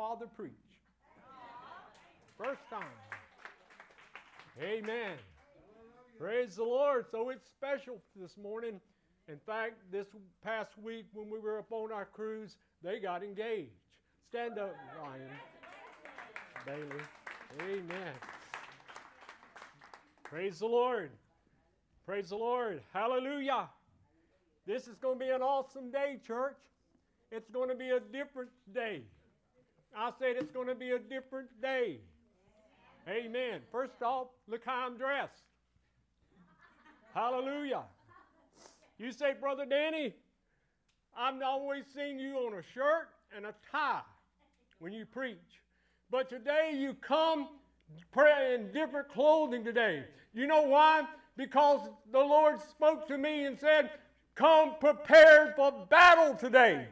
father preach. First time. Amen. Praise the Lord. So it's special this morning. In fact, this past week when we were up on our cruise, they got engaged. Stand up, Ryan. Bailey. Amen. Praise the Lord. Praise the Lord. Hallelujah. This is going to be an awesome day, church. It's going to be a different day. I said it's going to be a different day. Amen. First off, look how I'm dressed. Hallelujah. You say, Brother Danny, I've always seen you on a shirt and a tie when you preach. But today you come in different clothing today. You know why? Because the Lord spoke to me and said, Come prepared for battle today.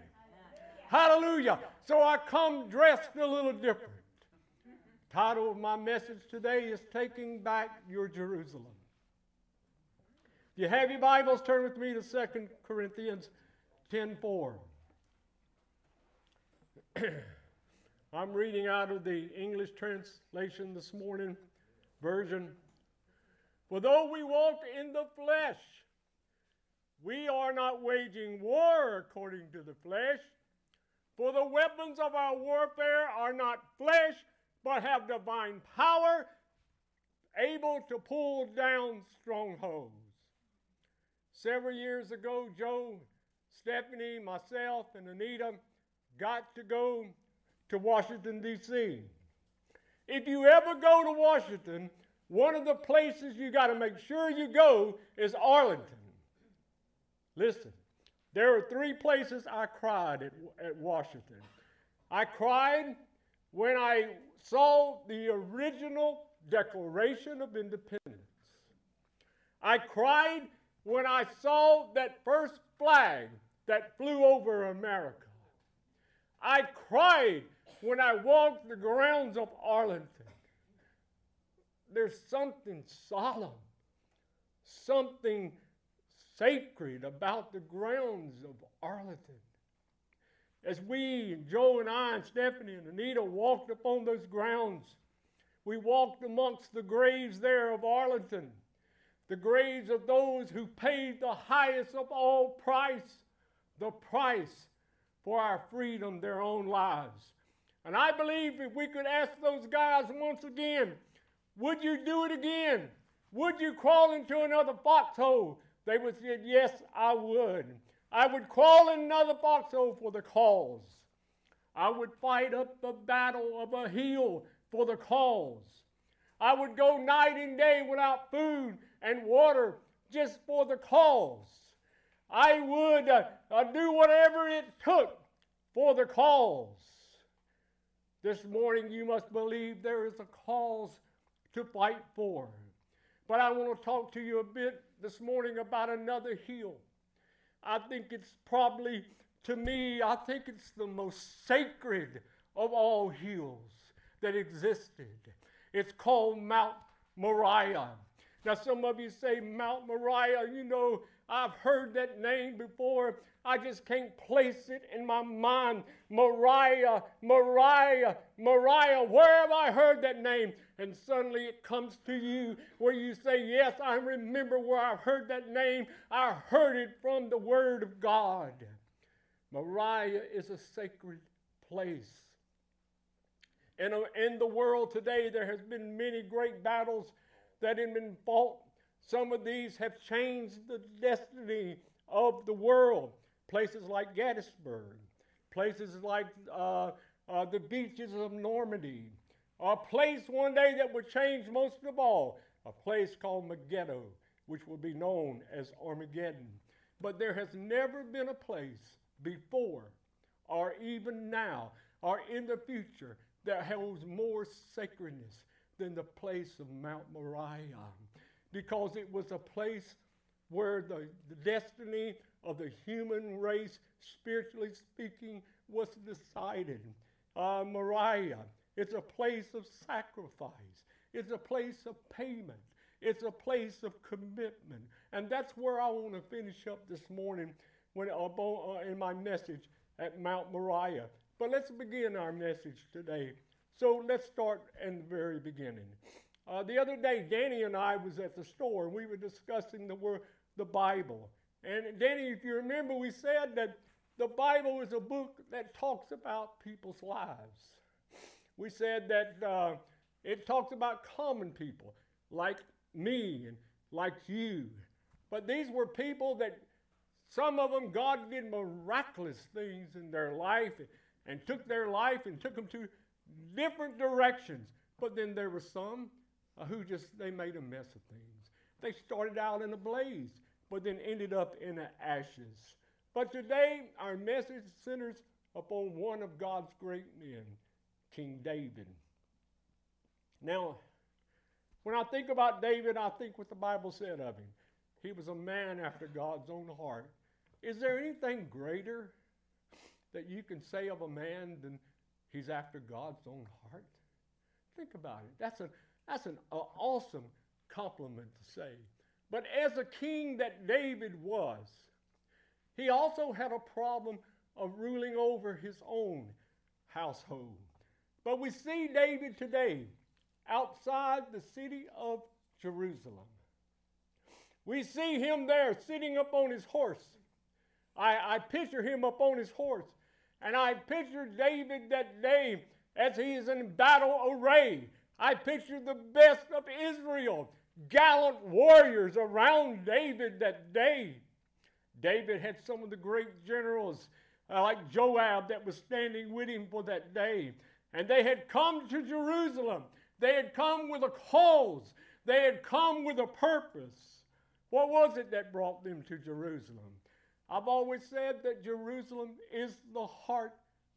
Hallelujah. So I come dressed a little different. Title of my message today is Taking Back Your Jerusalem. If you have your Bibles, turn with me to 2 Corinthians 10:4. I'm reading out of the English translation this morning version. For though we walk in the flesh, we are not waging war according to the flesh. For the weapons of our warfare are not flesh, but have divine power, able to pull down strongholds. Several years ago, Joe, Stephanie, myself, and Anita got to go to Washington, D.C. If you ever go to Washington, one of the places you got to make sure you go is Arlington. Listen, there are three places I cried at, at Washington. I cried when I saw the original Declaration of Independence. I cried when I saw that first flag that flew over America. I cried when I walked the grounds of Arlington. There's something solemn, something sacred about the grounds of Arlington. As we, and Joe and I, and Stephanie and Anita walked upon those grounds, we walked amongst the graves there of Arlington, the graves of those who paid the highest of all price, the price for our freedom, their own lives. And I believe if we could ask those guys once again, would you do it again? Would you crawl into another foxhole? They would say, Yes, I would. I would crawl in another foxhole for the cause. I would fight up the battle of a hill for the cause. I would go night and day without food and water just for the cause. I would uh, uh, do whatever it took for the cause. This morning, you must believe there is a cause to fight for. But I want to talk to you a bit this morning about another hill. I think it's probably, to me, I think it's the most sacred of all hills that existed. It's called Mount Moriah. Now, some of you say Mount Moriah, you know, I've heard that name before. I just can't place it in my mind. Moriah, Moriah, Moriah, Where have I heard that name? And suddenly it comes to you where you say, Yes, I remember where I've heard that name. I heard it from the Word of God. Moriah is a sacred place. In, a, in the world today, there has been many great battles that have been fought some of these have changed the destiny of the world. Places like Gettysburg, places like uh, uh, the beaches of Normandy, a place one day that would change most of all, a place called Megiddo, which will be known as Armageddon. But there has never been a place before, or even now, or in the future, that holds more sacredness than the place of Mount Moriah because it was a place where the, the destiny of the human race, spiritually speaking, was decided. Uh, Moriah, it's a place of sacrifice, it's a place of payment, it's a place of commitment. And that's where I want to finish up this morning when, uh, uh, in my message at Mount Moriah. But let's begin our message today. So let's start in the very beginning. Uh, the other day, Danny and I was at the store, and we were discussing the word, the Bible. And Danny, if you remember, we said that the Bible is a book that talks about people's lives. We said that uh, it talks about common people like me and like you. But these were people that some of them, God did miraculous things in their life and, and took their life and took them to different directions. But then there were some Uh, who just, they made a mess of things. They started out in a blaze, but then ended up in the ashes. But today, our message centers upon one of God's great men, King David. Now, when I think about David, I think what the Bible said of him. He was a man after God's own heart. Is there anything greater that you can say of a man than he's after God's own heart? Think about it. That's, a, that's an awesome compliment to say. But as a king that David was, he also had a problem of ruling over his own household. But we see David today outside the city of Jerusalem. We see him there sitting up on his horse. I, I picture him up on his horse. And I picture David that day as he is in battle array. I picture the best of Israel, gallant warriors around David that day. David had some of the great generals uh, like Joab that was standing with him for that day. And they had come to Jerusalem. They had come with a cause. They had come with a purpose. What was it that brought them to Jerusalem? I've always said that Jerusalem is the heart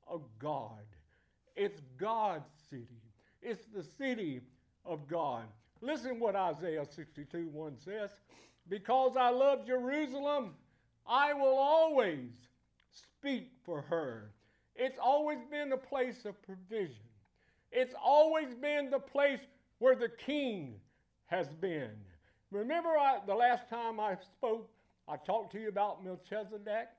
of God. It's God's city. It's the city of God. Listen what Isaiah 62 1 says. Because I love Jerusalem, I will always speak for her. It's always been the place of provision. It's always been the place where the king has been. Remember I, the last time I spoke, I talked to you about Melchizedek.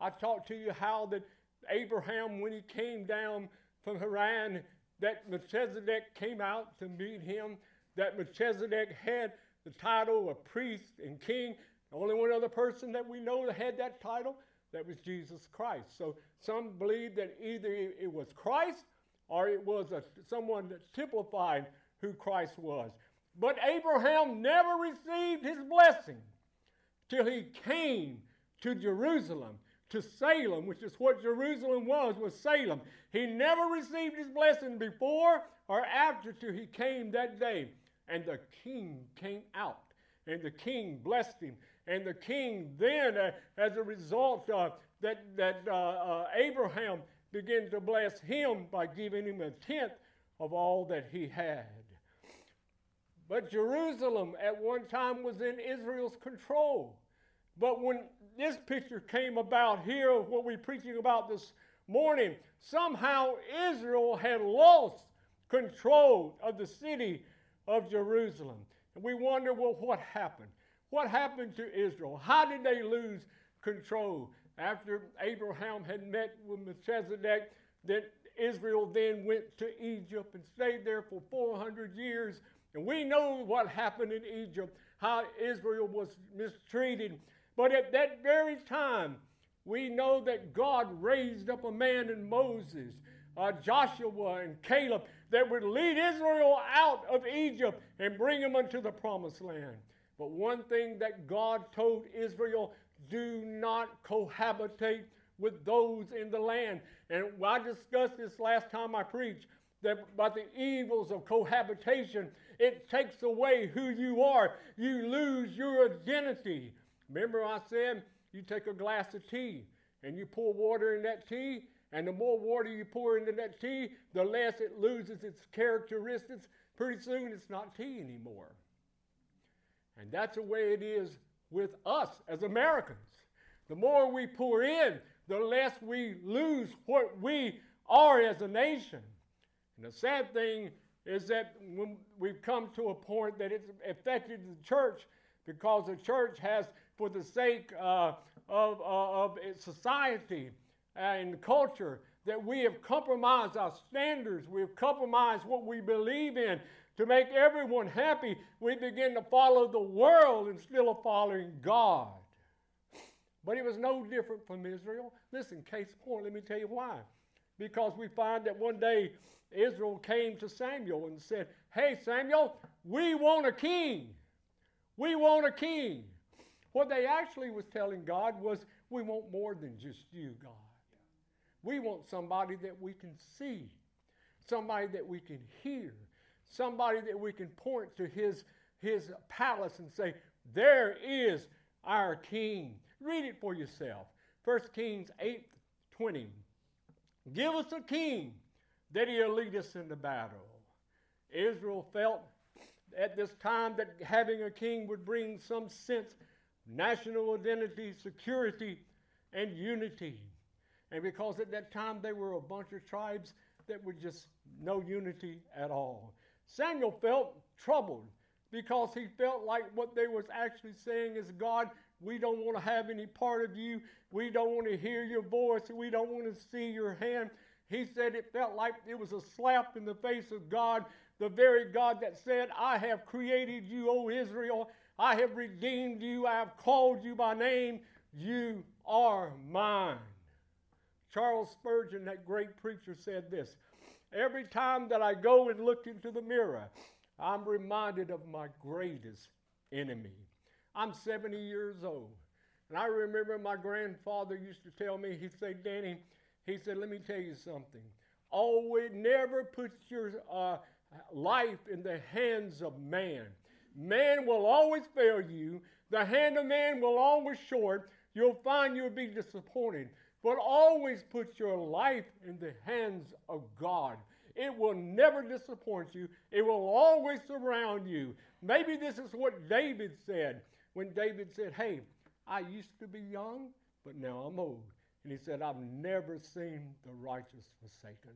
I talked to you how that Abraham, when he came down from Haran, that Melchizedek came out to meet him, that Melchizedek had the title of priest and king. The only one other person that we know that had that title, that was Jesus Christ. So some believe that either it was Christ or it was a, someone that typified who Christ was. But Abraham never received his blessing till he came to Jerusalem, to Salem, which is what Jerusalem was, was Salem. He never received his blessing before or after till he came that day. And the king came out, and the king blessed him. And the king then, uh, as a result, uh, that, that uh, uh Abraham began to bless him by giving him a tenth of all that he had. But Jerusalem at one time was in Israel's control. But when this picture came about here what we're preaching about this morning, somehow Israel had lost control of the city of Jerusalem. And we wonder, well, what happened? What happened to Israel? How did they lose control? After Abraham had met with Melchizedek, then Israel then went to Egypt and stayed there for 400 years. And we know what happened in Egypt, how Israel was mistreated. But at that very time, we know that God raised up a man in Moses, uh, Joshua, and Caleb that would lead Israel out of Egypt and bring them unto the promised land. But one thing that God told Israel do not cohabitate with those in the land. And I discussed this last time I preached that about the evils of cohabitation. It takes away who you are. You lose your identity. Remember, I said you take a glass of tea and you pour water in that tea, and the more water you pour into that tea, the less it loses its characteristics. Pretty soon, it's not tea anymore. And that's the way it is with us as Americans. The more we pour in, the less we lose what we are as a nation. And the sad thing is that when we've come to a point that it's affected the church because the church has, for the sake uh, of, uh, of society and culture, that we have compromised our standards, we have compromised what we believe in to make everyone happy, we begin to follow the world instead of following God. But it was no different from Israel. Listen, case point, let me tell you why. Because we find that one day Israel came to Samuel and said, Hey, Samuel, we want a king. We want a king. What they actually was telling God was, We want more than just you, God. We want somebody that we can see, somebody that we can hear, somebody that we can point to his, his palace and say, There is our king. Read it for yourself. 1 Kings 8 20. Give us a king that he'll lead us into battle. Israel felt at this time that having a king would bring some sense national identity, security, and unity. And because at that time they were a bunch of tribes that were just no unity at all. Samuel felt troubled because he felt like what they was actually saying is God, we don't want to have any part of you. We don't want to hear your voice. We don't want to see your hand. He said it felt like it was a slap in the face of God, the very God that said, I have created you, O Israel. I have redeemed you. I have called you by name. You are mine. Charles Spurgeon, that great preacher, said this Every time that I go and look into the mirror, I'm reminded of my greatest enemy. I'm 70 years old. And I remember my grandfather used to tell me, he'd say, Danny, he said, let me tell you something. Always never put your uh, life in the hands of man. Man will always fail you. The hand of man will always short. You'll find you'll be disappointed. But always put your life in the hands of God. It will never disappoint you. It will always surround you. Maybe this is what David said when David said, Hey, I used to be young, but now I'm old. And he said, I've never seen the righteous forsaken.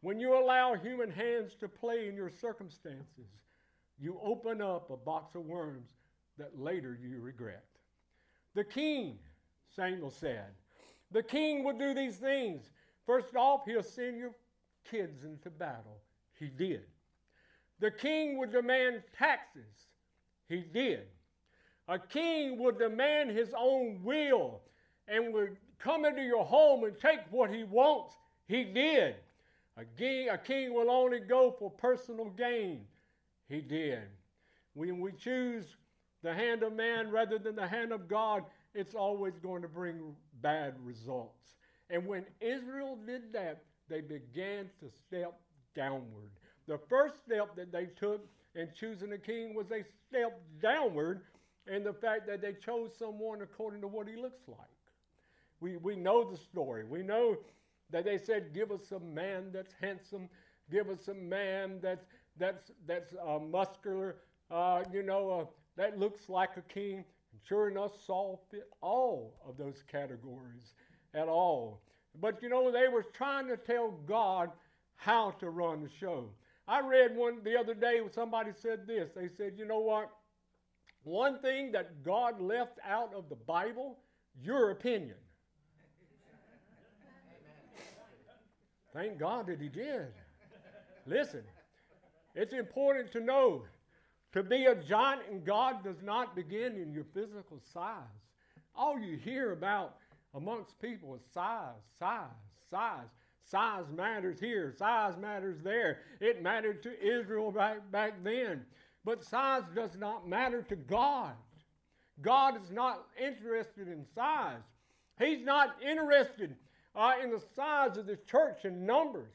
When you allow human hands to play in your circumstances, you open up a box of worms that later you regret. The king, Samuel said, the king will do these things. First off, he'll send your kids into battle. He did. The king would demand taxes. He did. A king would demand his own will and would come into your home and take what he wants. He did. A king, a king will only go for personal gain. He did. When we choose the hand of man rather than the hand of God, it's always going to bring bad results. And when Israel did that, they began to step downward. The first step that they took in choosing a king was they stepped downward in the fact that they chose someone according to what he looks like. We, we know the story. We know that they said, Give us a man that's handsome, give us a man that's, that's, that's uh, muscular, uh, you know, uh, that looks like a king. And sure enough, Saul fit all of those categories at all. But you know, they were trying to tell God how to run the show. I read one the other day when somebody said this. They said, you know what? One thing that God left out of the Bible, your opinion. Thank God that He did. Listen, it's important to know to be a giant in God does not begin in your physical size. All you hear about amongst people is size, size, size. Size matters here, size matters there. It mattered to Israel back, back then. But size does not matter to God. God is not interested in size. He's not interested uh, in the size of the church and numbers.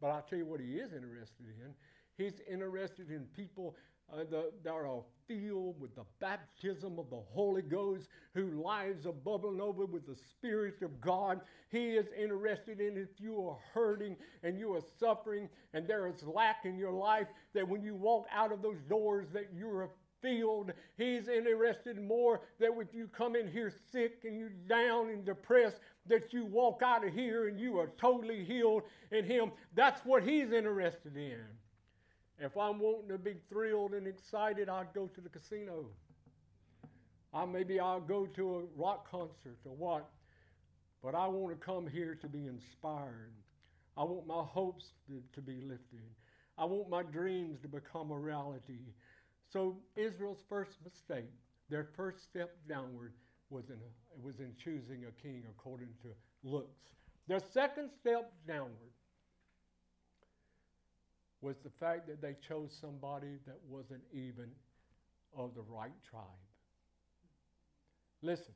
But I'll tell you what he is interested in. He's interested in people uh, the, that are filled with the baptism of the Holy Ghost, whose lives are bubbling over with the Spirit of God. He is interested in if you are hurting and you are suffering and there is lack in your life, that when you walk out of those doors that you're filled. He's interested more that if you come in here sick and you down and depressed, that you walk out of here and you are totally healed in Him. That's what He's interested in. If I'm wanting to be thrilled and excited, I'd go to the casino. I maybe I'll go to a rock concert or what. but I want to come here to be inspired. I want my hopes to, to be lifted. I want my dreams to become a reality. So Israel's first mistake, their first step downward, was in, was in choosing a king according to looks. Their second step downward was the fact that they chose somebody that wasn't even of the right tribe. Listen,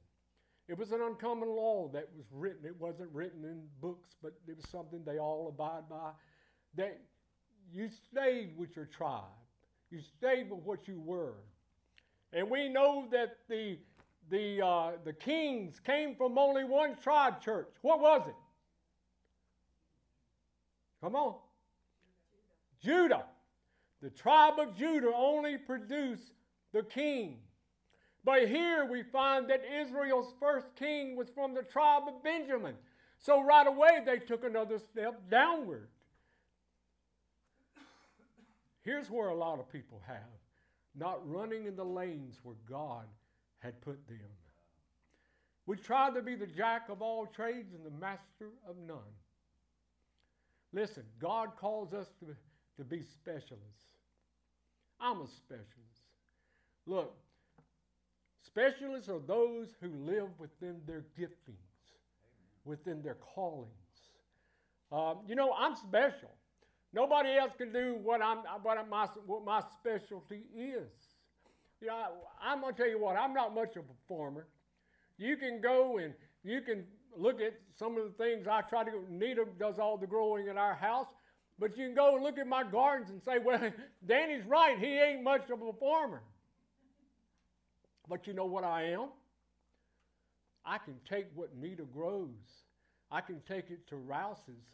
it was an uncommon law that was written. It wasn't written in books, but it was something they all abide by. That you stayed with your tribe. You stayed with what you were. And we know that the, the, uh, the kings came from only one tribe church. What was it? Come on. Judah. The tribe of Judah only produced the king. But here we find that Israel's first king was from the tribe of Benjamin. So right away they took another step downward. Here's where a lot of people have not running in the lanes where God had put them. We try to be the jack of all trades and the master of none. Listen, God calls us to, to be specialists. I'm a specialist. Look, specialists are those who live within their giftings, within their callings. Um, you know, I'm special. Nobody else can do what, I'm, what, my, what my specialty is. You know, I'm going to tell you what, I'm not much of a performer. You can go and you can look at some of the things I try to. Nita does all the growing in our house. But you can go and look at my gardens and say, well, Danny's right. He ain't much of a farmer. But you know what I am? I can take what Nita grows, I can take it to Rouse's,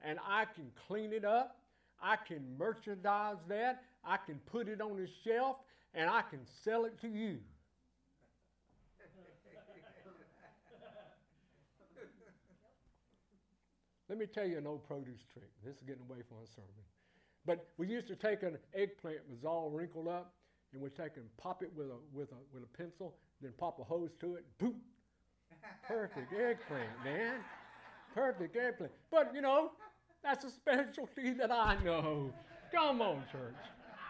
and I can clean it up. I can merchandise that. I can put it on the shelf, and I can sell it to you. Let me tell you an old produce trick. This is getting away from our sermon. But we used to take an eggplant that was all wrinkled up, and we'd take and pop it with a, with a, with a pencil, then pop a hose to it, boom. Perfect eggplant, man. Perfect eggplant. But, you know, that's a specialty that I know. Come on, church.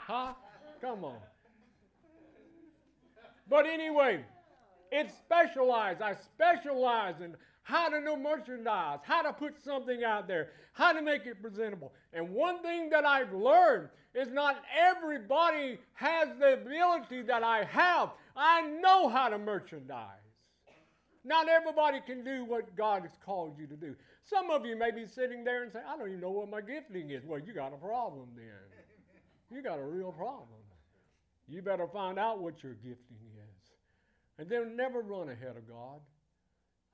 Huh? Come on. But anyway, it's specialized. I specialize in how to know merchandise, how to put something out there, how to make it presentable. And one thing that I've learned is not everybody has the ability that I have. I know how to merchandise. Not everybody can do what God has called you to do. Some of you may be sitting there and say, I don't even know what my gifting is. Well, you got a problem then. You got a real problem. You better find out what your gifting is. And then never run ahead of God.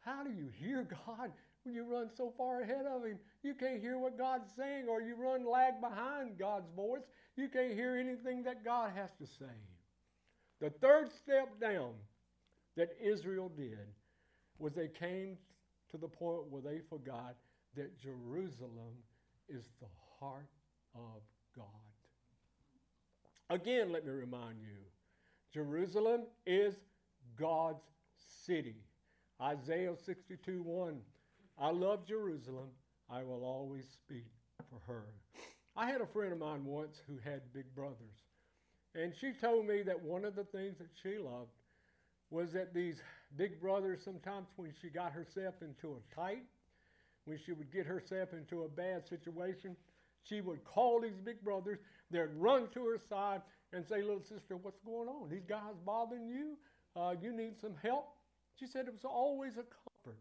How do you hear God when you run so far ahead of Him? You can't hear what God's saying, or you run lag behind God's voice. You can't hear anything that God has to say. The third step down that Israel did was they came to the point where they forgot that Jerusalem is the heart of God. Again, let me remind you Jerusalem is God's city. Isaiah 62 1. I love Jerusalem. I will always speak for her. I had a friend of mine once who had big brothers. And she told me that one of the things that she loved was that these big brothers, sometimes when she got herself into a tight, when she would get herself into a bad situation, she would call these big brothers. They'd run to her side and say, Little sister, what's going on? These guys bothering you? Uh, you need some help? She said it was always a comfort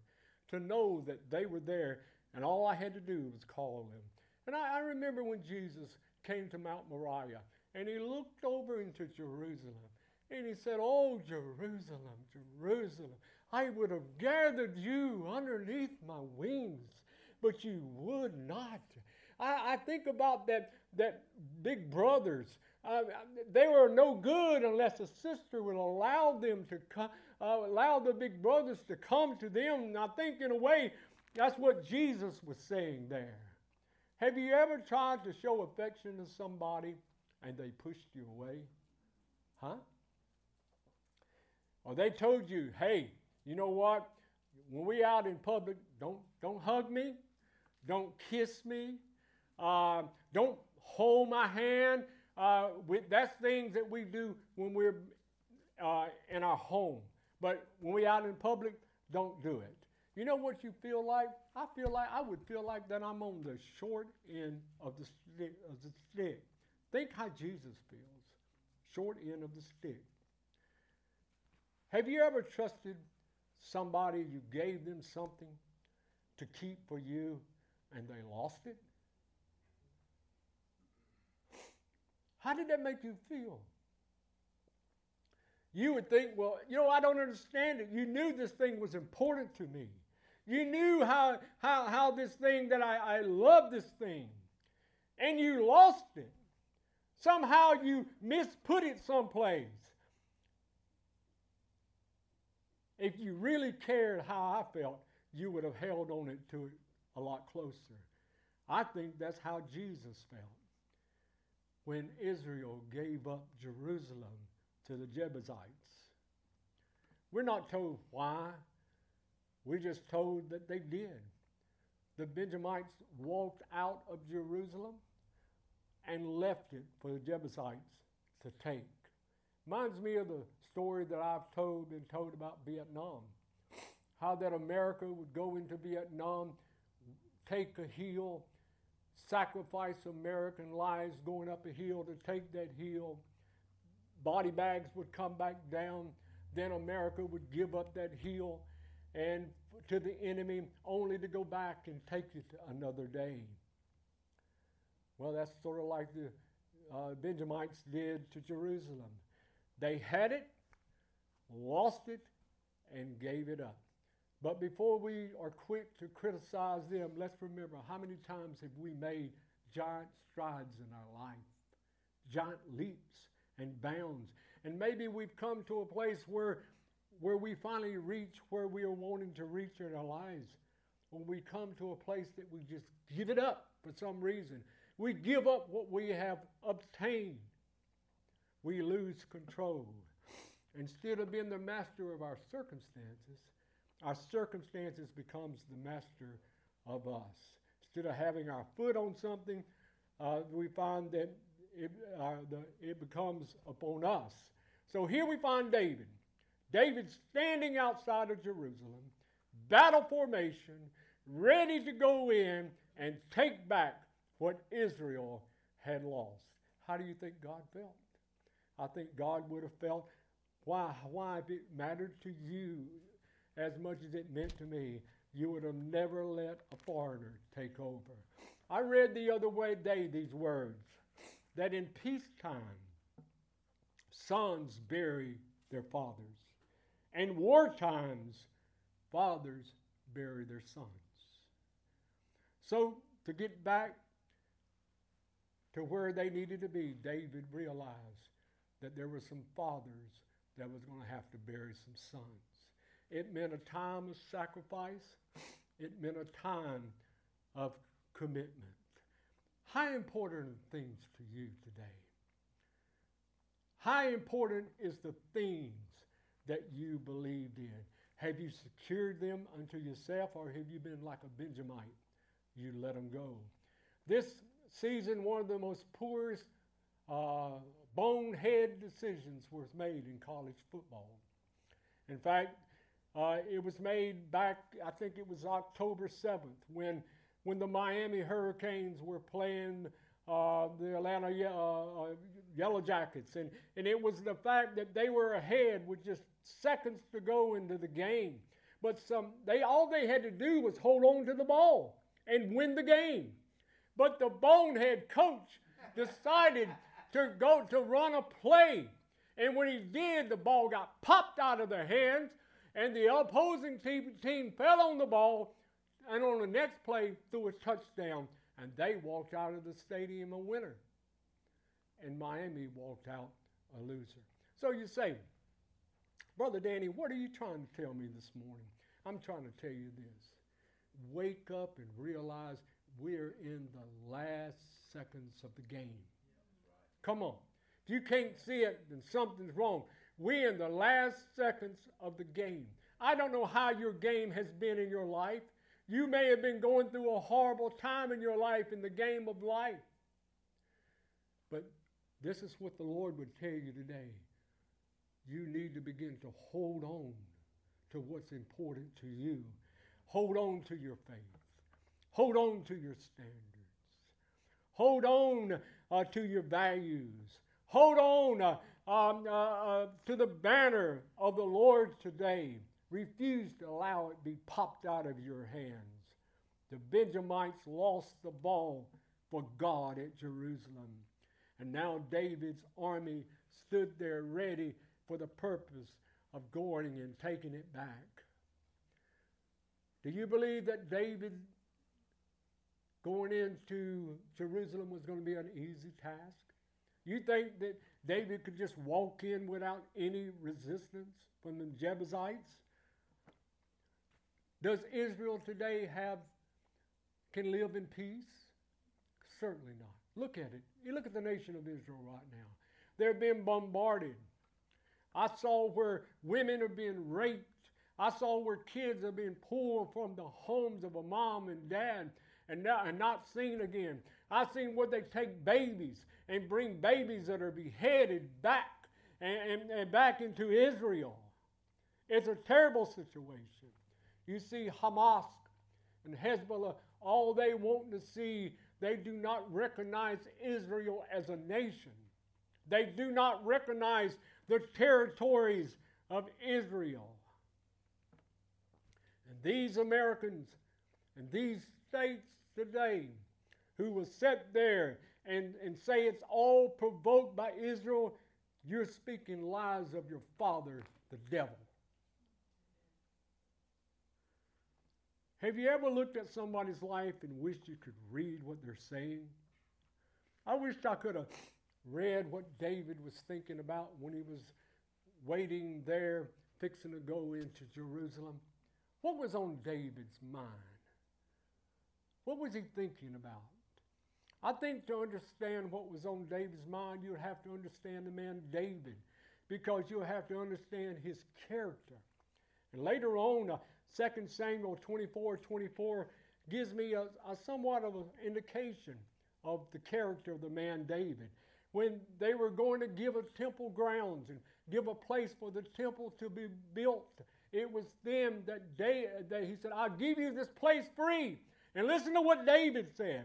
to know that they were there and all I had to do was call them. And I, I remember when Jesus came to Mount Moriah and he looked over into Jerusalem and he said, Oh, Jerusalem, Jerusalem, I would have gathered you underneath my wings, but you would not. I, I think about that, that big brothers. Uh, they were no good unless a sister would allow them to come, uh, allow the big brothers to come to them. And I think, in a way, that's what Jesus was saying there. Have you ever tried to show affection to somebody and they pushed you away? Huh? Or they told you, hey, you know what? when we out in public, don't don't hug me, don't kiss me, uh, don't hold my hand. Uh, that's things that we do when we're uh, in our home. But when we out in public, don't do it. You know what you feel like? I feel like I would feel like that I'm on the short end of the stick. Of the stick. Think how Jesus feels. Short end of the stick. Have you ever trusted somebody, you gave them something to keep for you, and they lost it? How did that make you feel? You would think, well, you know, I don't understand it. You knew this thing was important to me. You knew how, how, how this thing that I, I love this thing. And you lost it. Somehow you misput it someplace. If you really cared how I felt, you would have held on it to it a lot closer. I think that's how Jesus felt when Israel gave up Jerusalem to the Jebusites. We're not told why. We're just told that they did. The Benjamites walked out of Jerusalem and left it for the Jebusites to take. Reminds me of the story that I've told and told about Vietnam. How that America would go into Vietnam, take a hill, sacrifice American lives going up a hill to take that hill. Body bags would come back down. Then America would give up that hill and to the enemy only to go back and take it another day. Well, that's sort of like the uh, Benjamites did to Jerusalem. They had it, lost it, and gave it up. But before we are quick to criticize them, let's remember how many times have we made giant strides in our life, giant leaps and bounds. And maybe we've come to a place where, where we finally reach where we are wanting to reach in our lives. When we come to a place that we just give it up for some reason, we give up what we have obtained we lose control. Instead of being the master of our circumstances, our circumstances becomes the master of us. Instead of having our foot on something, uh, we find that it, uh, the, it becomes upon us. So here we find David. David standing outside of Jerusalem, battle formation, ready to go in and take back what Israel had lost. How do you think God felt? I think God would have felt why, why if it mattered to you as much as it meant to me, you would have never let a foreigner take over. I read the other way day these words that in peacetime, sons bury their fathers, and war times, fathers bury their sons. So, to get back to where they needed to be, David realized that there were some fathers that was going to have to bury some sons. It meant a time of sacrifice. It meant a time of commitment. How important are things to you today? How important is the things that you believed in? Have you secured them unto yourself or have you been like a Benjamite? You let them go. This season, one of the most poorest uh, bonehead decisions was made in college football. In fact, uh, it was made back, I think it was October 7th, when, when the Miami Hurricanes were playing uh, the Atlanta uh, uh, Yellow Jackets. And, and it was the fact that they were ahead with just seconds to go into the game. But some, they, all they had to do was hold on to the ball and win the game. But the bonehead coach decided to go to run a play. And when he did, the ball got popped out of their hands, and the opposing team, team fell on the ball, and on the next play threw a touchdown, and they walked out of the stadium a winner. And Miami walked out a loser. So you say, Brother Danny, what are you trying to tell me this morning? I'm trying to tell you this. Wake up and realize we're in the last seconds of the game. Come on. If you can't see it, then something's wrong. We're in the last seconds of the game. I don't know how your game has been in your life. You may have been going through a horrible time in your life in the game of life. But this is what the Lord would tell you today. You need to begin to hold on to what's important to you. Hold on to your faith. Hold on to your standards. Hold on uh, to your values. Hold on uh, um, uh, uh, to the banner of the Lord today. Refuse to allow it be popped out of your hands. The Benjamites lost the ball for God at Jerusalem. And now David's army stood there ready for the purpose of going and taking it back. Do you believe that David going into Jerusalem was going to be an easy task? You think that David could just walk in without any resistance from the Jebusites? Does Israel today have can live in peace? Certainly not. Look at it. You look at the nation of Israel right now. They're being bombarded. I saw where women are being raped. I saw where kids are being pulled from the homes of a mom and dad and not, and not seen again. I've seen where they take babies and bring babies that are beheaded back and, and, and back into Israel. It's a terrible situation. You see Hamas and Hezbollah, all they want to see, they do not recognize Israel as a nation. They do not recognize the territories of Israel. And these Americans and these states today who will sit there and, and say it's all provoked by Israel, you're speaking lies of your father, the devil. Have you ever looked at somebody's life and wished you could read what they're saying? I wished I could have read what David was thinking about when he was waiting there, fixing to go into Jerusalem. What was on David's mind? What was he thinking about? I think to understand what was on David's mind, you would have to understand the man David because you'll have to understand his character. And later on, uh, 2 Samuel 24 24 gives me a, a somewhat of an indication of the character of the man David. When they were going to give a temple grounds and give a place for the temple to be built, it was them that, they, that he said, I'll give you this place free. And listen to what David said.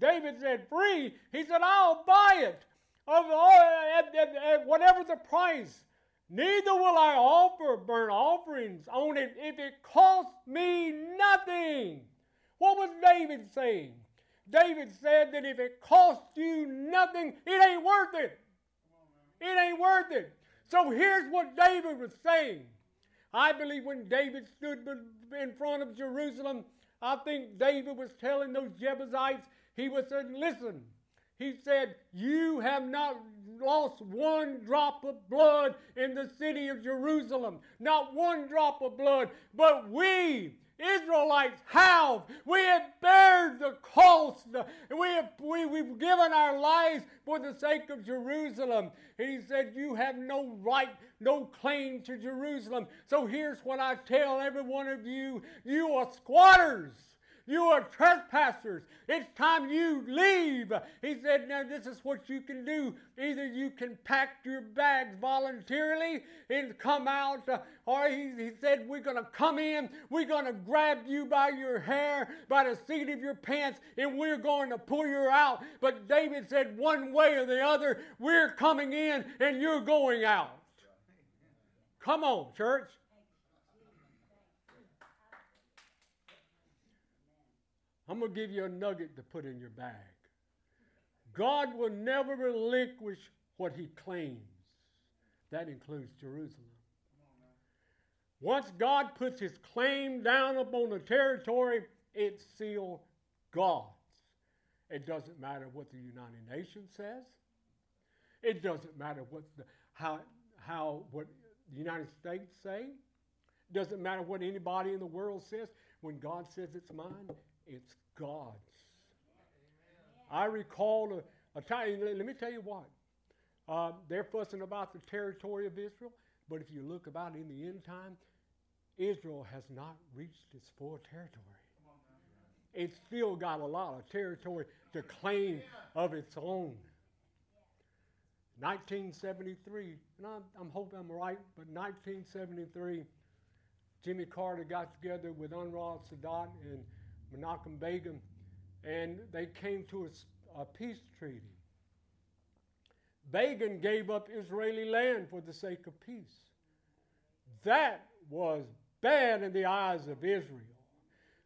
David said, free. He said, I'll buy it of at, at, at whatever the price. Neither will I offer burnt offerings on it if it costs me nothing. What was David saying? David said that if it costs you nothing, it ain't worth it. It ain't worth it. So here's what David was saying. I believe when David stood in front of Jerusalem, I think David was telling those Jebusites, he was saying, listen, he said, You have not lost one drop of blood in the city of Jerusalem. Not one drop of blood. But we, Israelites, have. We have bared the cost. We have, we, we've given our lives for the sake of Jerusalem. And he said, You have no right, no claim to Jerusalem. So here's what I tell every one of you you are squatters. You are trespassers. It's time you leave. He said, Now, this is what you can do. Either you can pack your bags voluntarily and come out, or he, he said, We're going to come in, we're going to grab you by your hair, by the seat of your pants, and we're going to pull you out. But David said, One way or the other, we're coming in and you're going out. Come on, church. I'm going to give you a nugget to put in your bag. God will never relinquish what he claims. That includes Jerusalem. Once God puts his claim down upon the territory, it's sealed God's. It doesn't matter what the United Nations says. It doesn't matter what the, how, how what the United States say. It doesn't matter what anybody in the world says. When God says it's mine, it's God's. I recall a, a time, let me tell you what. Uh, they're fussing about the territory of Israel, but if you look about in the end time, Israel has not reached its full territory. It's still got a lot of territory to claim of its own. 1973, and I'm, I'm hoping I'm right, but 1973, Jimmy Carter got together with Anwar Sadat and Menachem Begin, and they came to a, a peace treaty. Begin gave up Israeli land for the sake of peace. That was bad in the eyes of Israel.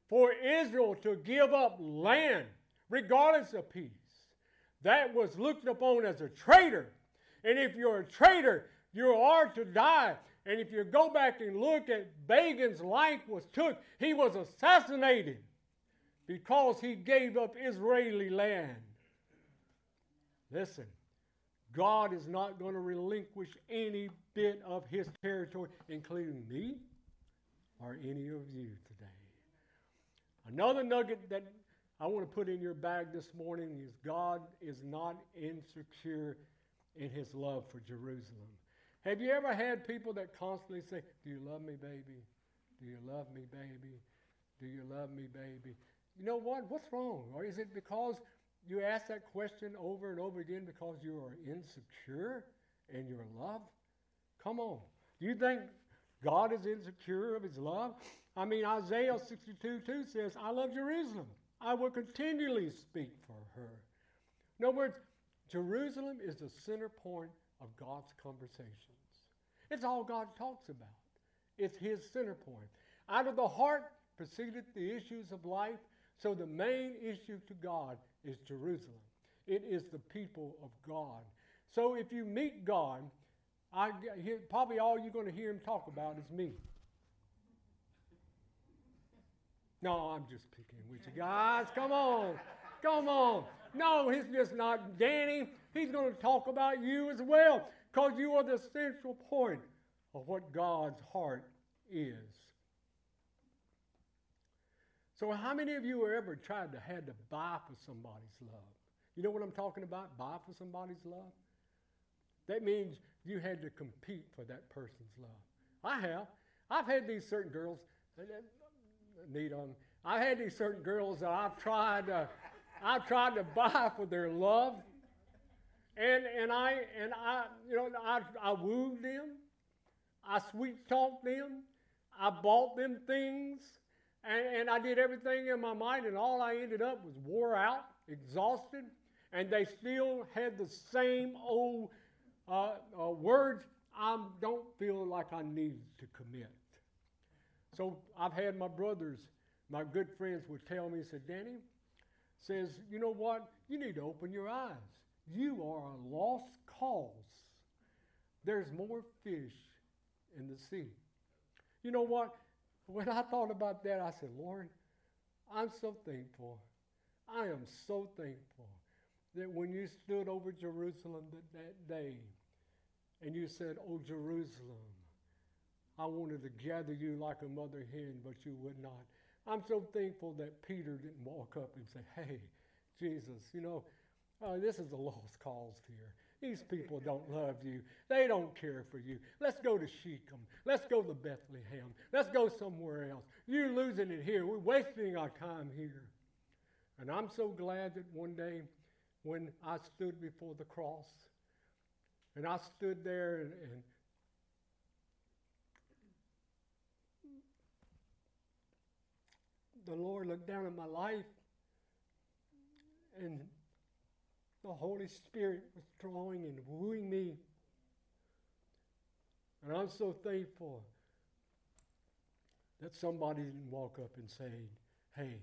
For Israel to give up land, regardless of peace, that was looked upon as a traitor. And if you're a traitor, you are to die. And if you go back and look at Begin's life was took, he was assassinated because he gave up Israeli land. Listen, God is not going to relinquish any bit of his territory, including me or any of you today. Another nugget that I want to put in your bag this morning is God is not insecure in his love for Jerusalem. Have you ever had people that constantly say, Do you love me, baby? Do you love me, baby? Do you love me, baby? You know what? What's wrong? Or is it because you ask that question over and over again because you are insecure in your love? Come on. Do you think God is insecure of his love? I mean, Isaiah 62 2 says, I love Jerusalem. I will continually speak for her. In other words, Jerusalem is the center point of God's conversations. It's all God talks about. It's his center point. Out of the heart proceedeth the issues of life. So the main issue to God is Jerusalem. It is the people of God. So if you meet God, I, probably all you're going to hear him talk about is me. No, I'm just picking with you guys. Come on. Come on. No, he's just not Danny. He's going to talk about you as well because you are the central point of what God's heart is. So, how many of you ever tried to had to buy for somebody's love? You know what I'm talking about? Buy for somebody's love. That means you had to compete for that person's love. I have. I've had these certain girls. Uh, need on. I've had these certain girls that I've tried to, I've tried to buy for their love, and and I and I you know I I wooed them, I sweet talked them, I bought them things, and, and I did everything in my mind, and all I ended up was wore out, exhausted, and they still had the same old uh, uh, words. I don't feel like I need to commit. So I've had my brothers, my good friends would tell me, said, Danny, says, you know what? You need to open your eyes. You are a lost cause. There's more fish in the sea. You know what? When I thought about that, I said, Lord, I'm so thankful. I am so thankful that when you stood over Jerusalem that, that day and you said, Oh, Jerusalem, I wanted to gather you like a mother hen, but you would not. I'm so thankful that Peter didn't walk up and say, Hey, Jesus, you know, uh, this is a lost cause here. These people don't love you. They don't care for you. Let's go to Shechem. Let's go to Bethlehem. Let's go somewhere else. You're losing it here. We're wasting our time here. And I'm so glad that one day when I stood before the cross and I stood there and, and the Lord looked down at my life and the Holy Spirit was drawing and wooing me. And I'm so thankful that somebody didn't walk up and say, hey,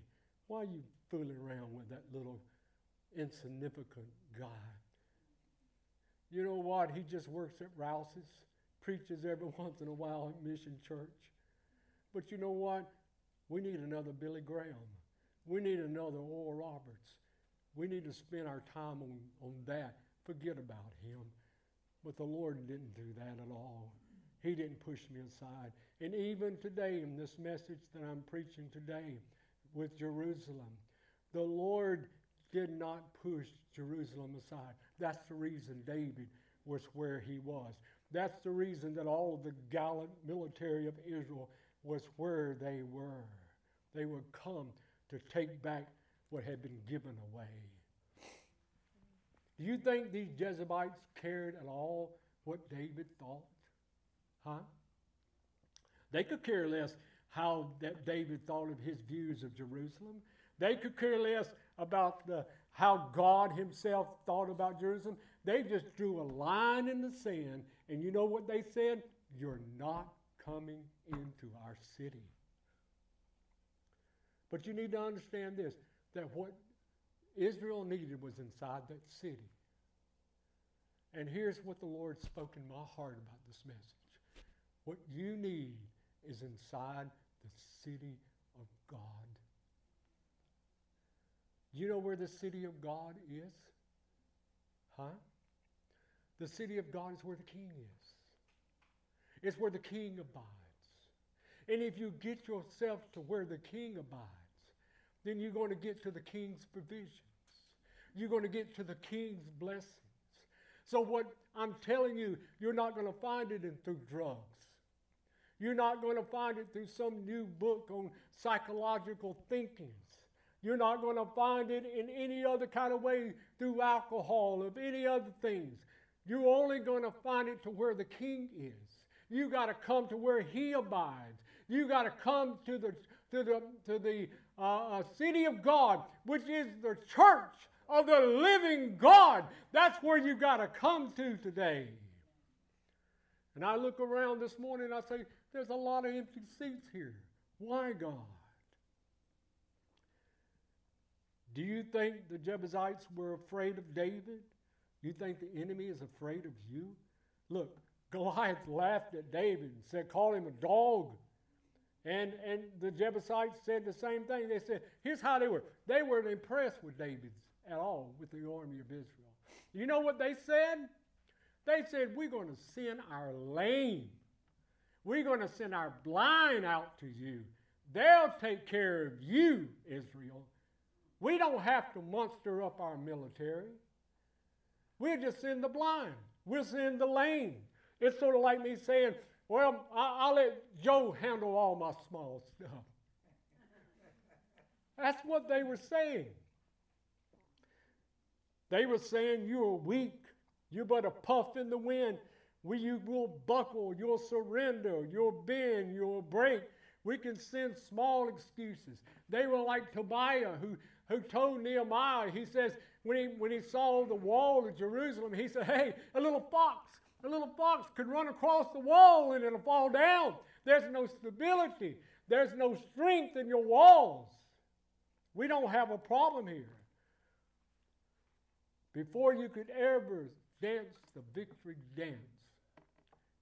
why are you fooling around with that little insignificant guy? You know what? He just works at Rouse's, preaches every once in a while at Mission Church. But you know what? We need another Billy Graham. We need another Oral Roberts. We need to spend our time on, on that. Forget about him. But the Lord didn't do that at all. He didn't push me aside. And even today, in this message that I'm preaching today with Jerusalem, the Lord did not push Jerusalem aside. That's the reason David was where he was. That's the reason that all of the gallant military of Israel was where they were. They would come to take back what had been given away. Do you think these Jebusites cared at all what David thought? Huh? They could care less how that David thought of his views of Jerusalem. They could care less about the, how God himself thought about Jerusalem. They just drew a line in the sand, and you know what they said? You're not coming into our city. But you need to understand this that what Israel needed was inside that city. And here's what the Lord spoke in my heart about this message. What you need is inside the city of God. You know where the city of God is? Huh? The city of God is where the king is. It's where the king abides. And if you get yourself to where the king abides, then you're going to get to the king's provisions. You're going to get to the king's blessings. So, what I'm telling you, you're not going to find it in, through drugs. You're not going to find it through some new book on psychological thinkings. You're not going to find it in any other kind of way through alcohol or any other things. You're only going to find it to where the king is. You got to come to where he abides. You got to come to the to the to the uh, uh, city of God, which is the church of the living God. That's where you got to come to today. And I look around this morning and I say, there's a lot of empty seats here. Why, God? Do you think the Jebusites were afraid of David? You think the enemy is afraid of you? Look, Goliath laughed at David and said, call him a dog. And, and the Jebusites said the same thing. They said, here's how they were. They weren't impressed with David's at all, with the army of Israel. You know what they said? They said, we're going to send our lame. We're going to send our blind out to you. They'll take care of you, Israel. We don't have to muster up our military. We'll just send the blind. We'll send the lame. It's sort of like me saying, well, I, will let Joe handle all my small stuff. That's what they were saying. They were saying, You are weak. You're but a puff in the wind. We, you will buckle, you'll surrender, you'll bend, you'll break. We can send small excuses. They were like Tobiah, who, who told Nehemiah, he says, when he, when he saw the wall of Jerusalem, he said, Hey, a little fox a little fox could run across the wall and it'll fall down. There's no stability, there's no strength in your walls. We don't have a problem here. Before you could ever dance the victory dance,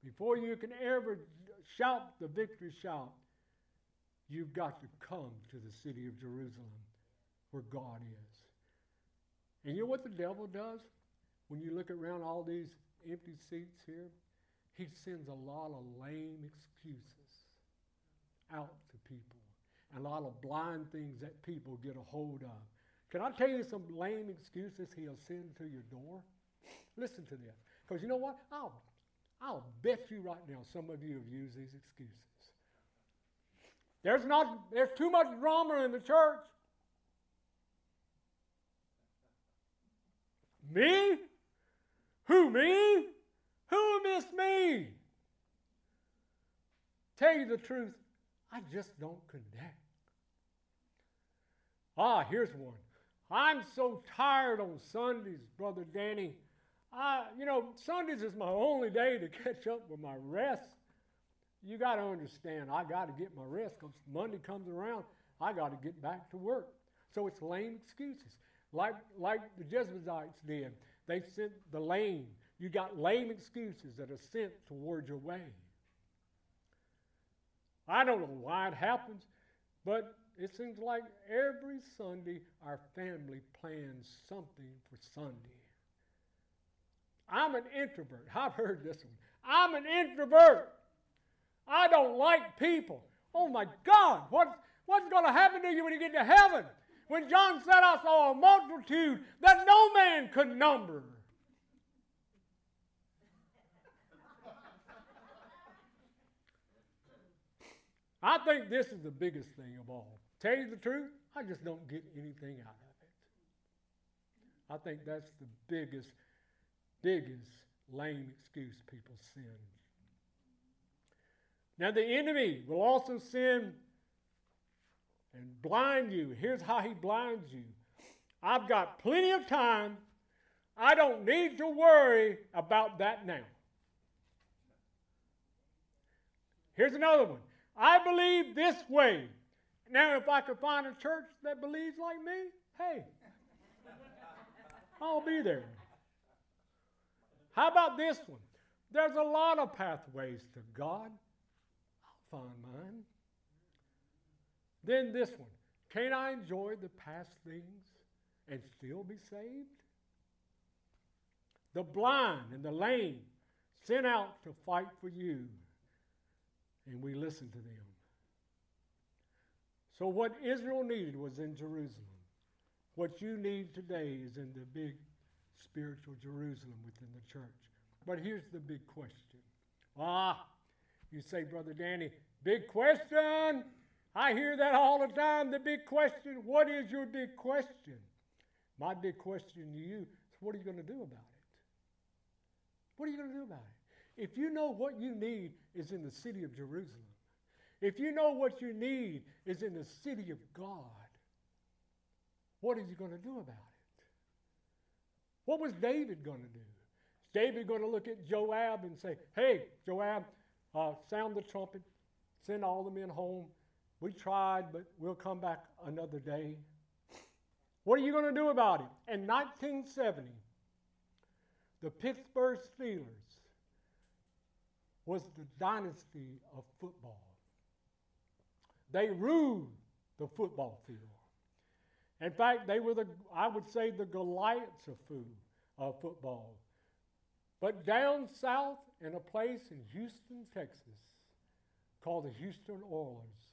before you can ever shout the victory shout, you've got to come to the city of Jerusalem where God is. And you know what the devil does? When you look around all these empty seats here, he sends a lot of lame excuses out to people. And a lot of blind things that people get a hold of. Can I tell you some lame excuses he'll send to your door? Listen to this. Because you know what? I'll, I'll bet you right now some of you have used these excuses. There's not there's too much drama in the church. Me? Who, me? Who missed me? Tell you the truth, I just don't connect. Ah, here's one. I'm so tired on Sundays, Brother Danny. I, you know, Sundays is my only day to catch up with my rest. You got to understand, I got to get my rest because Monday comes around, I got to get back to work. So it's lame excuses, like like the Jebusites did. They sent the lame. You got lame excuses that are sent toward your way. I don't know why it happens, but it seems like every Sunday our family plans something for Sunday. I'm an introvert. I've heard this one. I'm an introvert. I don't like people. Oh my God, what, what's going to happen to you when you get to heaven? When John said, I saw a multitude that no man could number. I think this is the biggest thing of all. Tell you the truth, I just don't get anything out of it. I think that's the biggest, biggest lame excuse people send. Now, the enemy will also sin and blind you. Here's how he blinds you I've got plenty of time. I don't need to worry about that now. Here's another one. I believe this way. Now, if I could find a church that believes like me, hey, I'll be there. How about this one? There's a lot of pathways to God. I'll find mine. Then this one. Can I enjoy the past things and still be saved? The blind and the lame sent out to fight for you and we listened to them. So, what Israel needed was in Jerusalem. What you need today is in the big spiritual Jerusalem within the church. But here's the big question. Ah, you say, Brother Danny, big question. I hear that all the time. The big question. What is your big question? My big question to you is what are you going to do about it? What are you going to do about it? If you know what you need is in the city of Jerusalem, if you know what you need is in the city of God, what are you going to do about it? What was David going to do? Is David going to look at Joab and say, Hey, Joab, uh, sound the trumpet, send all the men home. We tried, but we'll come back another day. What are you going to do about it? In 1970, the Pittsburgh Steelers was the dynasty of football. They ruled the football field. In fact, they were the, I would say, the Goliaths of food, of football. But down south in a place in Houston, Texas, called the Houston Oilers,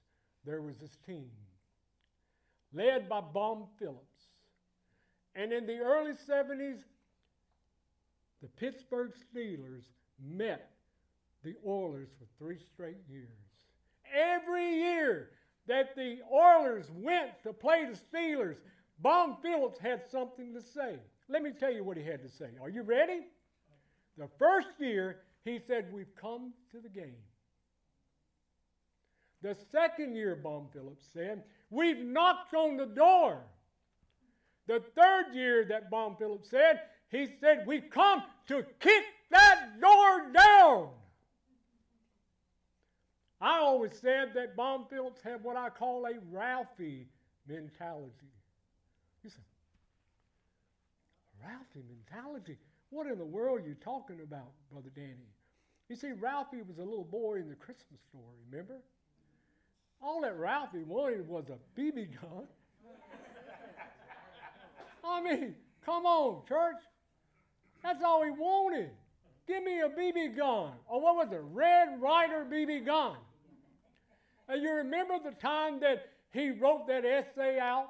there was this team led by Bum Phillips. And in the early 70s, the Pittsburgh Steelers met the Oilers for three straight years. Every year that the Oilers went to play the Steelers, Bum Phillips had something to say. Let me tell you what he had to say. Are you ready? The first year, he said, We've come to the game. The second year, Bum Phillips said, We've knocked on the door. The third year that Bum Phillips said, he said, We've come to kick that door down. I always said that Bum Phillips had what I call a Ralphie mentality. You Ralphie mentality? What in the world are you talking about, Brother Danny? You see, Ralphie was a little boy in the Christmas story, remember? All that Ralphie wanted was a BB gun. I mean, come on, church. That's all he wanted. Give me a BB gun. Or what was it? Red Ryder BB gun. And you remember the time that he wrote that essay out?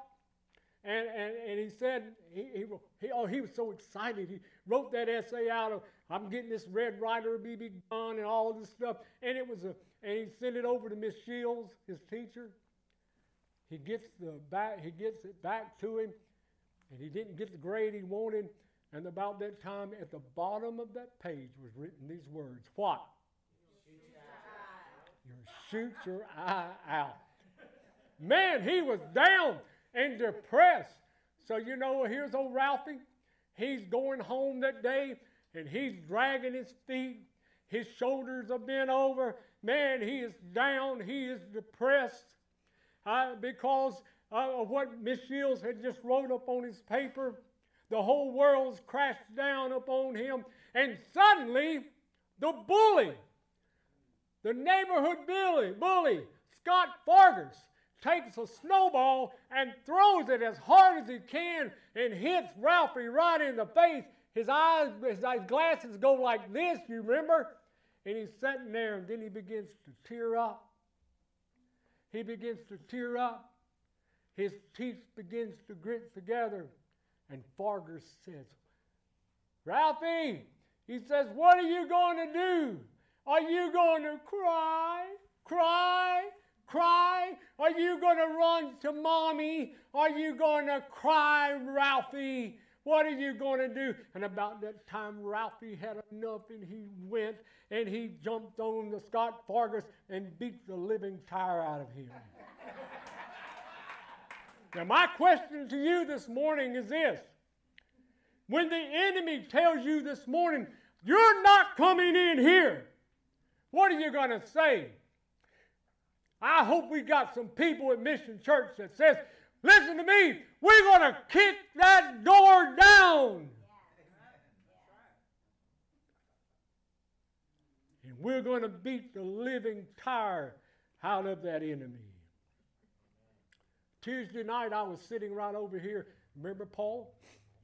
And, and, and he said, he, he, he, oh, he was so excited. He wrote that essay out of, I'm getting this Red Ryder BB gun and all this stuff. And it was a, and he sent it over to Miss Shields, his teacher. He gets the back, he gets it back to him, and he didn't get the grade he wanted. And about that time, at the bottom of that page was written these words: What? shoot your eye out. Man, he was down and depressed. So, you know, here's old Ralphie. He's going home that day and he's dragging his feet. His shoulders are bent over. Man, he is down. He is depressed uh, because uh, of what Miss Shields had just wrote up on his paper. The whole world's crashed down upon him. And suddenly, the bully the neighborhood bully, bully Scott Fargus, takes a snowball and throws it as hard as he can and hits Ralphie right in the face. His eyes, his glasses go like this, you remember? And he's sitting there and then he begins to tear up. He begins to tear up. His teeth begins to grit together. And Fargus says, Ralphie, he says, what are you going to do? Are you going to cry, cry, cry? Are you going to run to mommy? Are you going to cry, Ralphie? What are you going to do? And about that time, Ralphie had enough and he went and he jumped on the Scott Fargus and beat the living tire out of him. now, my question to you this morning is this when the enemy tells you this morning, you're not coming in here, what are you going to say? I hope we got some people at Mission Church that says, listen to me, we're going to kick that door down. And we're going to beat the living tire out of that enemy. Tuesday night, I was sitting right over here. Remember Paul?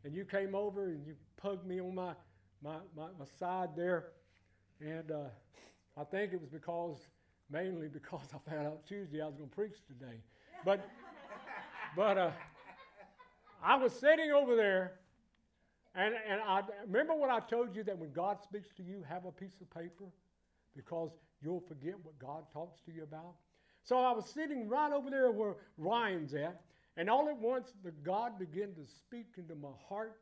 And you came over and you pugged me on my, my, my, my side there. And uh, I think it was because, mainly because I found out Tuesday I was going to preach today. But, but uh, I was sitting over there, and, and I remember what I told you that when God speaks to you, have a piece of paper because you'll forget what God talks to you about. So I was sitting right over there where Ryan's at, and all at once the God began to speak into my heart,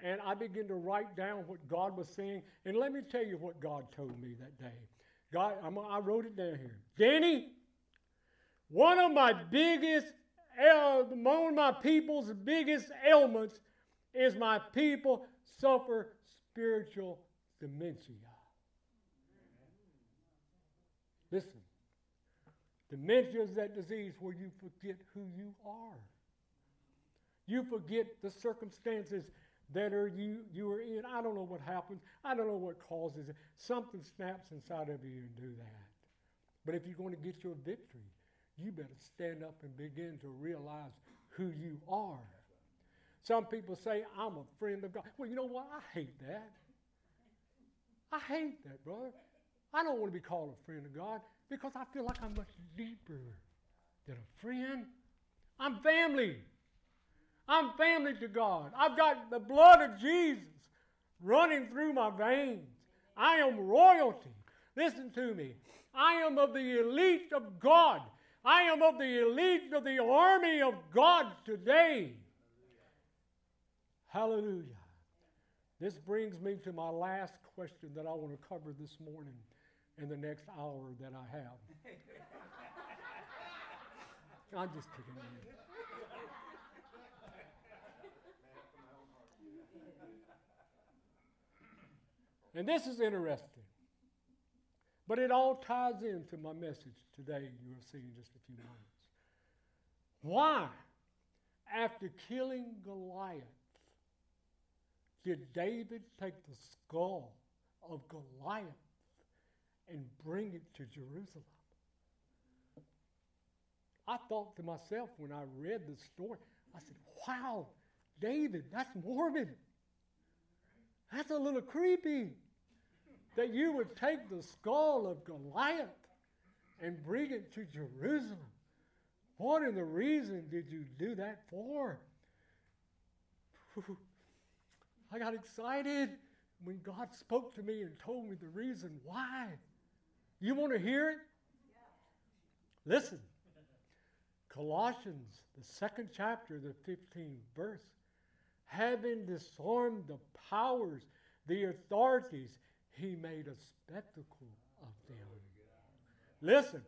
and I began to write down what God was saying. And let me tell you what God told me that day. God, I'm, i wrote it down here. Danny, one of my biggest, of my people's biggest ailments is my people suffer spiritual dementia. Listen, dementia is that disease where you forget who you are. You forget the circumstances that are you you are in. I don't know what happens. I don't know what causes it. Something snaps inside of you and do that. But if you're going to get your victory, you better stand up and begin to realize who you are. Some people say, I'm a friend of God. Well, you know what? I hate that. I hate that, brother. I don't want to be called a friend of God because I feel like I'm much deeper than a friend. I'm family. I'm family to God. I've got the blood of Jesus running through my veins. I am royalty. Listen to me. I am of the elite of God. I am of the elite of the army of God today. Hallelujah. This brings me to my last question that I want to cover this morning in the next hour that I have. I'm just kicking it. And this is interesting. But it all ties into my message today, you will see in just a few moments. Why, after killing Goliath, did David take the skull of Goliath and bring it to Jerusalem? I thought to myself when I read the story, I said, wow, David, that's morbid. That's a little creepy that you would take the skull of Goliath and bring it to Jerusalem. What in the reason did you do that for? I got excited when God spoke to me and told me the reason why. You want to hear it? Listen. Colossians, the second chapter, the 15th verse. Having disarmed the powers, the authorities, he made a spectacle of them. Listen,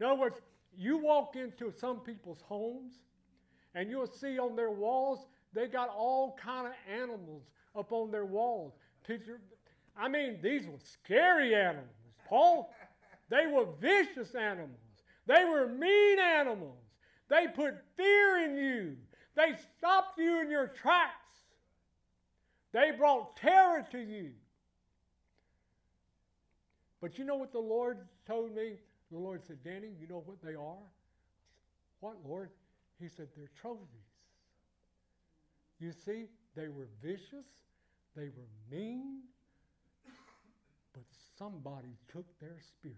in other words, you walk into some people's homes and you'll see on their walls they got all kind of animals up on their walls. Picture, I mean, these were scary animals, Paul. They were vicious animals. They were mean animals. They put fear in you. They stopped you in your tracks. They brought terror to you. But you know what the Lord told me? The Lord said, Danny, you know what they are? What, Lord? He said, they're trophies. You see, they were vicious, they were mean, but somebody took their spirit.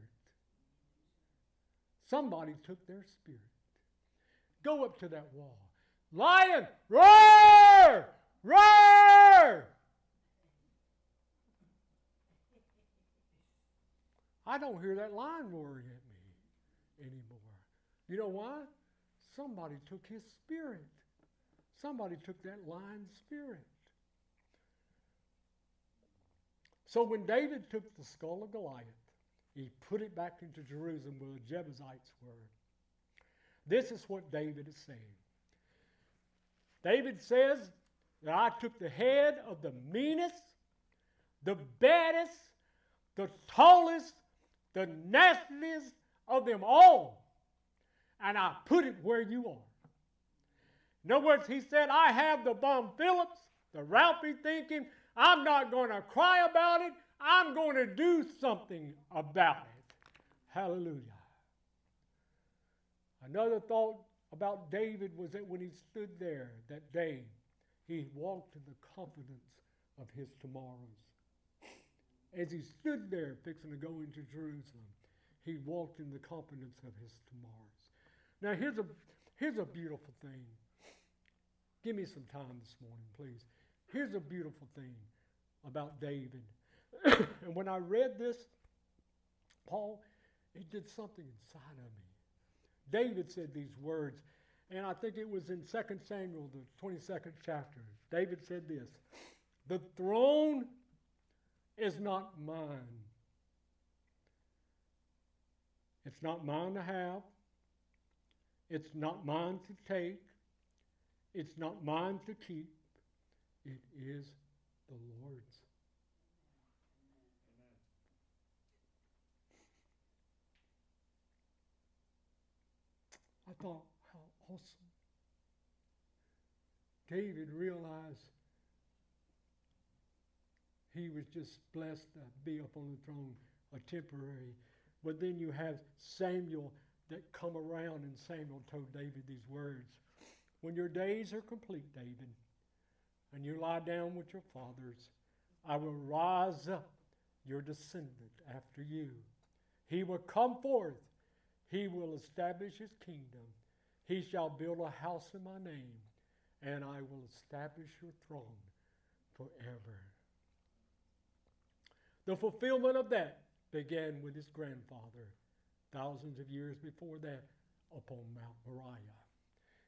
Somebody took their spirit. Go up to that wall. Lion, roar! Roar! I don't hear that lion roaring at me anymore. You know why? Somebody took his spirit. Somebody took that lion's spirit. So when David took the skull of Goliath, he put it back into Jerusalem where the Jebusites were. This is what David is saying. David says that I took the head of the meanest, the baddest, the tallest, the nastiest of them all, and I put it where you are. In other words, he said, I have the Bum Phillips, the Ralphie thinking, I'm not going to cry about it. I'm going to do something about it. Hallelujah. Another thought about David was that when he stood there that day, he walked in the confidence of his tomorrows. As he stood there fixing to go into Jerusalem, he walked in the confidence of his tomorrows. Now, here's a, here's a beautiful thing. Give me some time this morning, please. Here's a beautiful thing about David. and when I read this, Paul, it did something inside of me. David said these words, and I think it was in 2 Samuel, the 22nd chapter. David said this The throne is not mine. It's not mine to have. It's not mine to take. It's not mine to keep. It is the Lord's. I thought, how awesome. David realized he was just blessed to be up on the throne, a temporary. But then you have Samuel that come around, and Samuel told David these words When your days are complete, David, and you lie down with your fathers, I will rise up your descendant after you. He will come forth he will establish his kingdom. He shall build a house in my name, and I will establish your throne forever. The fulfillment of that began with his grandfather, thousands of years before that, upon Mount Moriah.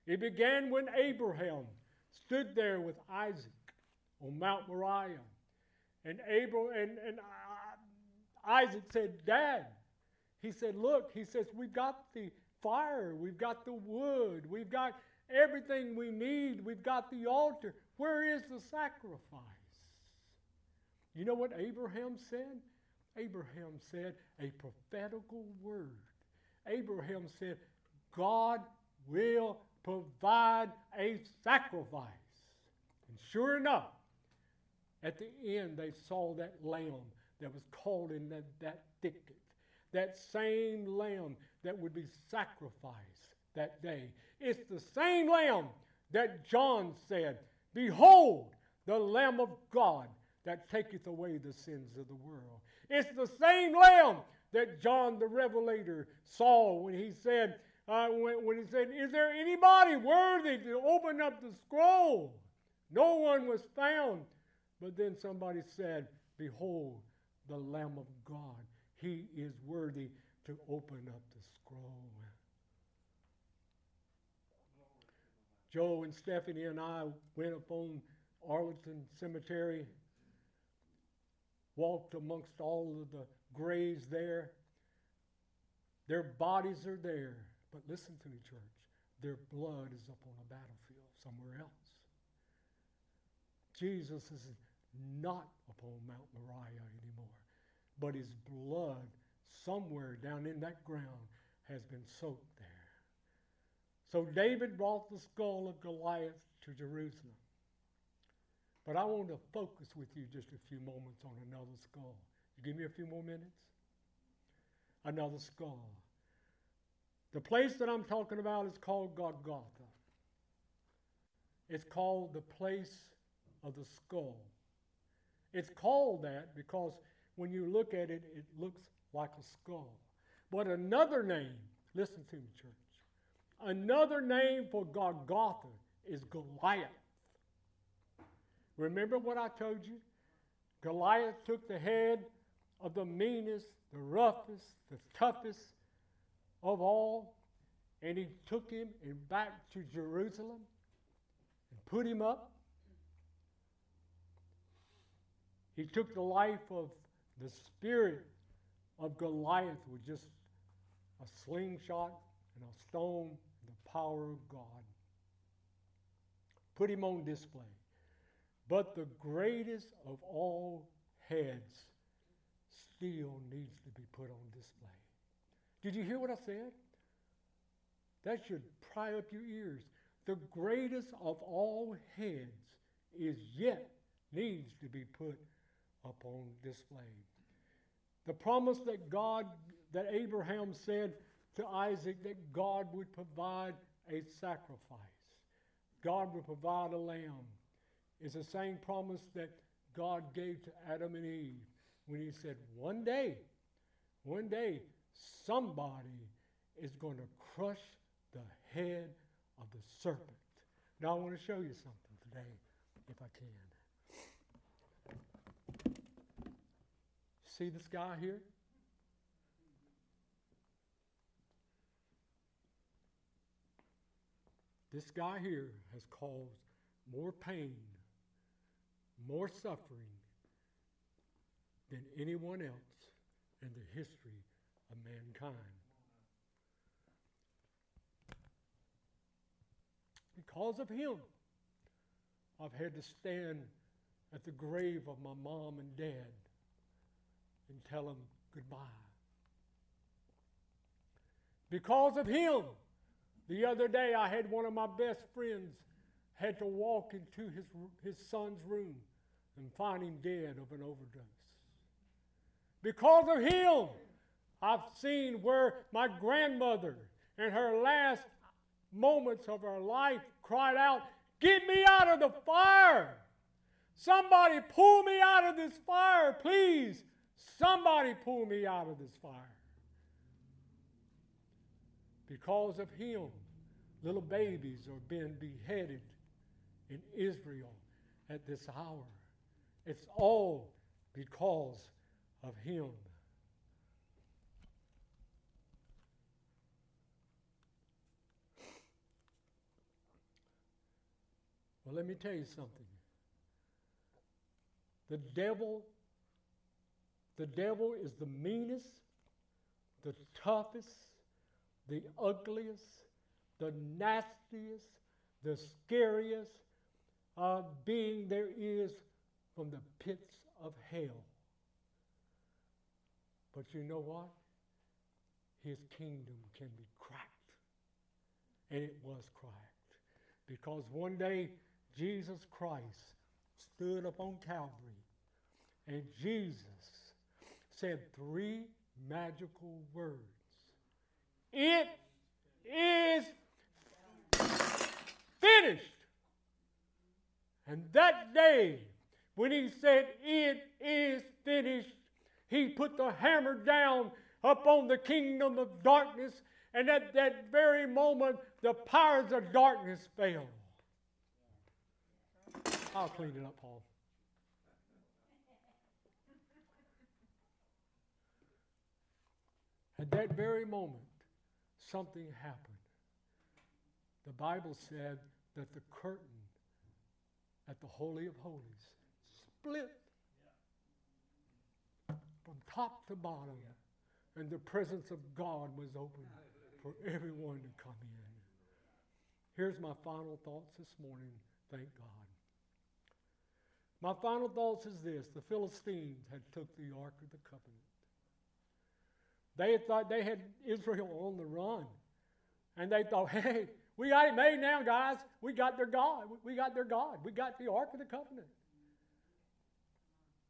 It began when Abraham stood there with Isaac on Mount Moriah. And, Abraham, and, and uh, Isaac said, Dad, he said, Look, he says, we've got the fire, we've got the wood, we've got everything we need, we've got the altar. Where is the sacrifice? You know what Abraham said? Abraham said a prophetical word. Abraham said, God will provide a sacrifice. And sure enough, at the end, they saw that lamb that was caught in that, that thicket that same lamb that would be sacrificed that day. It's the same lamb that John said, Behold, the Lamb of God that taketh away the sins of the world. It's the same lamb that John the Revelator saw when he said, uh, when, when he said, Is there anybody worthy to open up the scroll? No one was found. But then somebody said, Behold, the Lamb of God he is worthy to open up the scroll. Joe and Stephanie and I went upon Arlington Cemetery, walked amongst all of the graves there. Their bodies are there, but listen to me, church. Their blood is up on a battlefield somewhere else. Jesus is not upon Mount Moriah anymore but his blood somewhere down in that ground has been soaked there. So David brought the skull of Goliath to Jerusalem. But I want to focus with you just a few moments on another skull. You give me a few more minutes? Another skull. The place that I'm talking about is called Golgotha. It's called the place of the skull. It's called that because when you look at it, it looks like a skull. But another name, listen to me, church. Another name for Golgotha is Goliath. Remember what I told you? Goliath took the head of the meanest, the roughest, the toughest of all, and he took him and back to Jerusalem and put him up. He took the life of the spirit of Goliath with just a slingshot and a stone, the power of God. Put him on display. But the greatest of all heads still needs to be put on display. Did you hear what I said? That should pry up your ears. The greatest of all heads is yet needs to be put upon display. The promise that God, that Abraham said to Isaac that God would provide a sacrifice, God would provide a lamb, is the same promise that God gave to Adam and Eve when He said, One day, one day, somebody is going to crush the head of the serpent. Now, I want to show you something today, if I can. See this guy here? This guy here has caused more pain, more suffering than anyone else in the history of mankind. Because of him, I've had to stand at the grave of my mom and dad and tell them goodbye. Because of him, the other day I had one of my best friends had to walk into his, his son's room and find him dead of an overdose. Because of him, I've seen where my grandmother in her last moments of her life cried out, Get me out of the fire! Somebody pull me out of this fire, please. Somebody pull me out of this fire. Because of him, little babies are being beheaded in Israel at this hour. It's all because of him. Well, let me tell you something. The devil the devil is the meanest, the toughest, the ugliest, the nastiest, the scariest uh, being there is from the pits of hell. But you know what? His kingdom can be cracked. And it was cracked. Because one day Jesus Christ stood upon Calvary and Jesus said three magical words It is finished. And that day, when he said, It is finished, he put the hammer down upon the kingdom of darkness, and at that very moment, the powers of darkness fell. I'll clean it up, Paul. At that very moment, something happened. The Bible said that the curtain at the Holy of Holies split from top to bottom, and the presence of God was open for everyone to come in. Here's my final thoughts this morning. Thank God. My final thoughts is this: the Philistines had took the Ark of the Covenant. They had thought they had Israel on the run. And they thought, hey, we got it made now, guys. We got their God. We got their God. We got the Ark of the Covenant.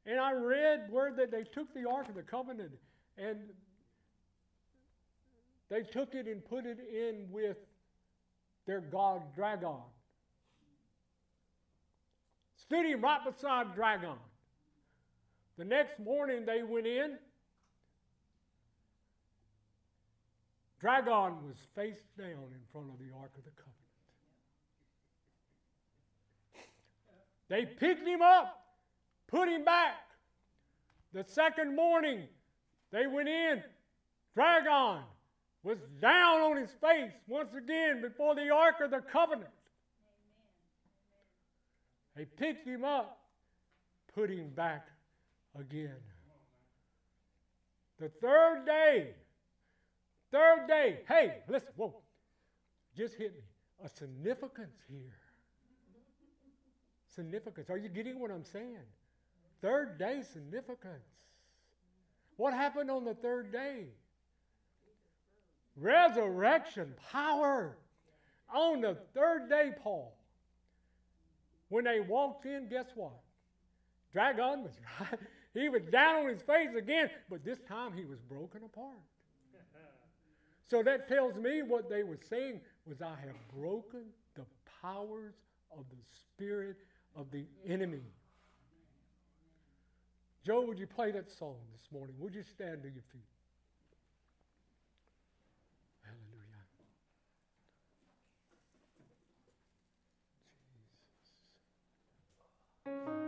And I read where that they took the Ark of the Covenant and they took it and put it in with their god Dagon. Stood him right beside Dagon. The next morning they went in Dagon was face down in front of the Ark of the Covenant. They picked him up, put him back. The second morning, they went in. Dagon was down on his face once again before the Ark of the Covenant. They picked him up, put him back again. The third day, third day, hey, listen, whoa, just hit me. A significance here. Significance. Are you getting what I'm saying? Third day significance. What happened on the third day? Resurrection power. On the third day, Paul, when they walked in, guess what? Dagon was right. He was down on his face again, but this time he was broken apart. So that tells me what they were saying was, I have broken the powers of the spirit of the enemy. Joe, would you play that song this morning? Would you stand to your feet? Hallelujah. Jesus.